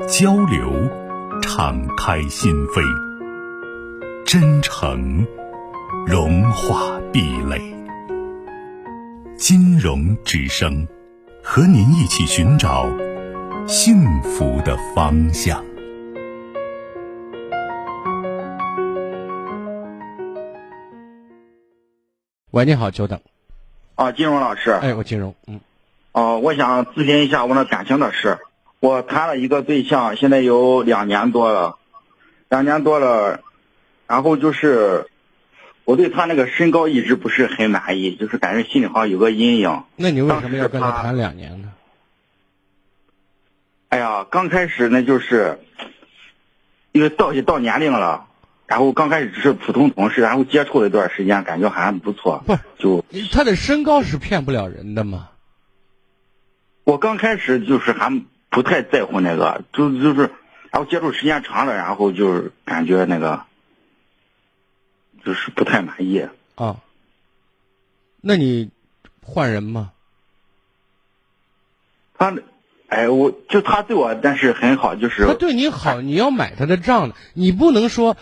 交流，敞开心扉；真诚，融化壁垒。金融之声，和您一起寻找幸福的方向。喂，你好，久等。啊，金融老师。哎，我金融，嗯。哦，我想咨询一下我那感情的事。我谈了一个对象，现在有两年多了，两年多了，然后就是我对他那个身高一直不是很满意，就是感觉心里好像有个阴影。那你为什么要跟他谈两年呢？哎呀，刚开始那就是，因为到到年龄了，然后刚开始只是普通同事，然后接触了一段时间，感觉还不错。不，就他的身高是骗不了人的嘛。我刚开始就是还。不太在乎那个，就就是，然后接触时间长了，然后就是感觉那个，就是不太满意。啊，那你换人吗？他，哎，我就他对我，但是很好，就是他对你好，你要买他的账的，你不能说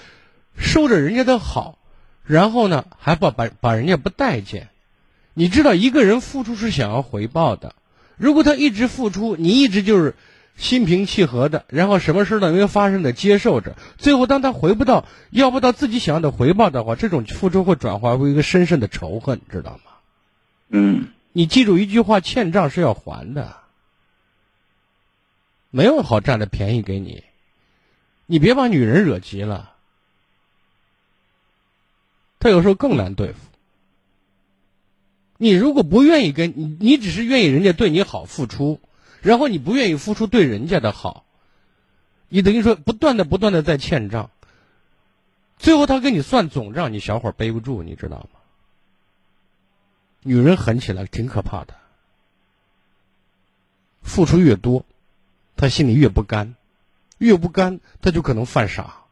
收着人家的好，然后呢还把把把人家不待见。你知道，一个人付出是想要回报的。如果他一直付出，你一直就是心平气和的，然后什么事都没有发生的接受着，最后当他回不到、要不到自己想要的回报的话，这种付出会转化为一个深深的仇恨，知道吗？嗯，你记住一句话：欠账是要还的，没有好占的便宜给你，你别把女人惹急了，她有时候更难对付。你如果不愿意跟你，你只是愿意人家对你好付出，然后你不愿意付出对人家的好，你等于说不断的不断的在欠账，最后他跟你算总账，你小伙背不住，你知道吗？女人狠起来挺可怕的，付出越多，她心里越不甘，越不甘，她就可能犯傻。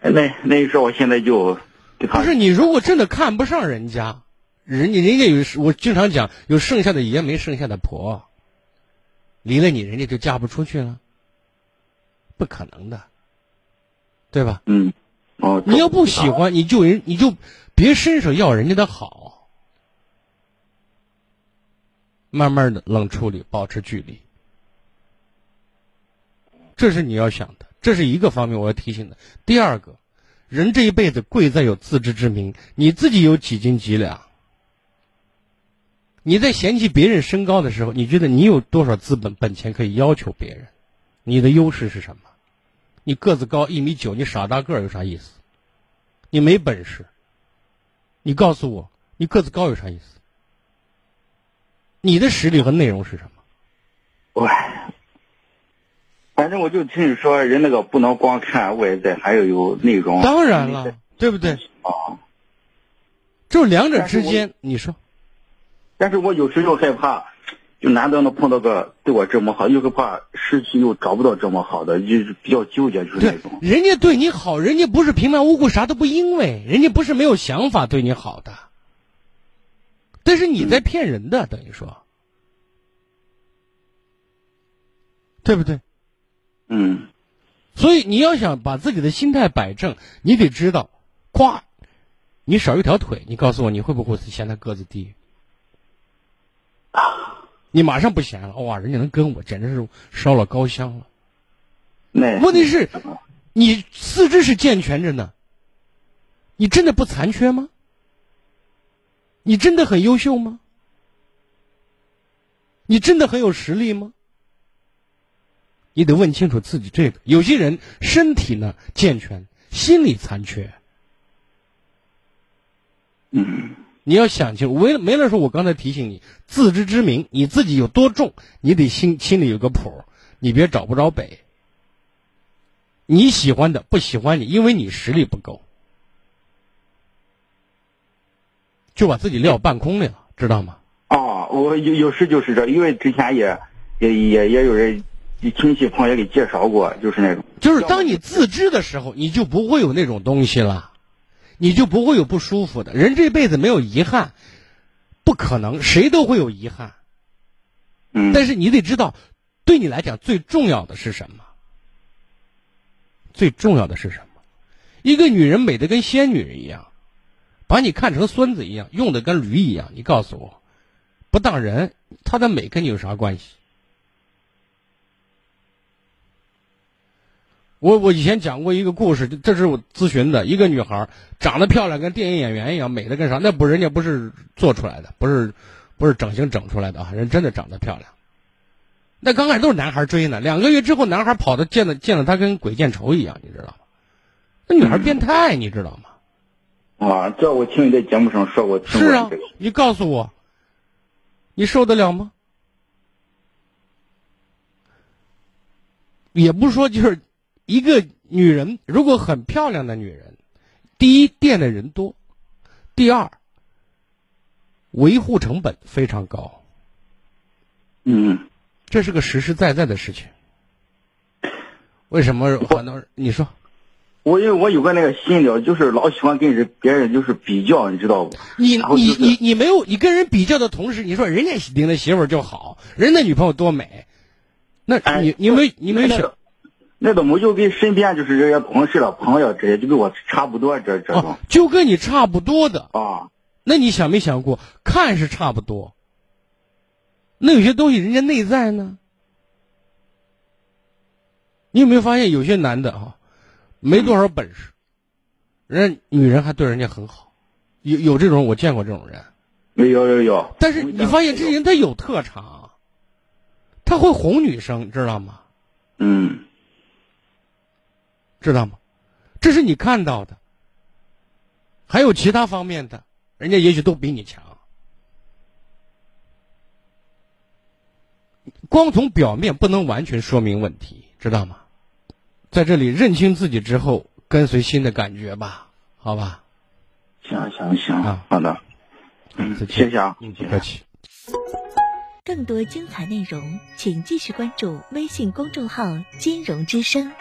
那那时候我现在就。不是你，如果真的看不上人家，人家人家有我经常讲，有剩下的爷没剩下的婆，离了你，人家就嫁不出去了，不可能的，对吧？嗯，哦，你要不喜欢，你就人你就别伸手要人家的好，慢慢的冷处理，保持距离，这是你要想的，这是一个方面我要提醒的。第二个。人这一辈子贵在有自知之明，你自己有几斤几两？你在嫌弃别人身高的时候，你觉得你有多少资本本钱可以要求别人？你的优势是什么？你个子高一米九，你傻大个儿有啥意思？你没本事。你告诉我，你个子高有啥意思？你的实力和内容是什么？喂。反正我就听你说，人那个不能光看外在，还要有内容。当然了，对不对？啊，就两者之间，你说。但是我有时又害怕，就难得能碰到个对我这么好，又害怕失去又找不到这么好的，就是比较纠结，就是那种。人家对你好，人家不是平白无故啥都不因为，人家不是没有想法对你好的。但是你在骗人的，等于说，对不对？嗯，所以你要想把自己的心态摆正，你得知道，夸，你少一条腿，你告诉我你会不会嫌他个子低？啊，你马上不嫌了，哇，人家能跟我，简直是烧了高香了。那问题是，你四肢是健全着呢，你真的不残缺吗？你真的很优秀吗？你真的很有实力吗？你得问清楚自己这个。有些人身体呢健全，心理残缺。嗯，你要想清楚，为了没了说，我刚才提醒你，自知之明，你自己有多重，你得心心里有个谱，你别找不着北。你喜欢的不喜欢你，因为你实力不够，就把自己撂半空里了，知道吗？哦，我有有时就是这，因为之前也也也也有人亲戚朋友给介绍过，就是那种。就是当你自知的时候，你就不会有那种东西了，你就不会有不舒服的。人这辈子没有遗憾，不可能，谁都会有遗憾。嗯。但是你得知道，对你来讲最重要的是什么？最重要的是什么？一个女人美的跟仙女人一样，把你看成孙子一样，用的跟驴一样。你告诉我，不当人，她的美跟你有啥关系？我我以前讲过一个故事，这是我咨询的一个女孩，长得漂亮，跟电影演员一样，美的跟啥？那不人家不是做出来的，不是不是整形整出来的啊，人真的长得漂亮。那刚开始都是男孩追呢，两个月之后，男孩跑的见了见了她跟鬼见愁一样，你知道吗？那女孩变态，你知道吗？啊，这我听你在节目上说过。是啊，你告诉我，你受得了吗？也不是说就是一个女人，如果很漂亮的女人，第一店的人多，第二维护成本非常高。嗯。这是个实实在在的事情。为什么很多人？你说，我因为我有个那个心理，就是老喜欢跟人别人就是比较，你知道不？你你你你没有你跟人比较的同时，你说人家领的媳妇儿就好，人家女朋友多美，那你你没你没想？那怎么就跟身边就是这些同事了、朋友这些就跟我差不多？这这种就跟你差不多的啊？那你想没想过，看是差不多？那有些东西人家内在呢？你有没有发现有些男的啊，没多少本事，人家女人还对人家很好，有有这种我见过这种人，有有有。但是你发现这人他有特长，他会哄女生，知道吗？嗯，知道吗？这是你看到的，还有其他方面的，人家也许都比你强。光从表面不能完全说明问题，知道吗？在这里认清自己之后，跟随心的感觉吧，好吧？行行行啊，好的，嗯，谢谢啊，不客气。更多精彩内容，请继续关注微信公众号“金融之声”。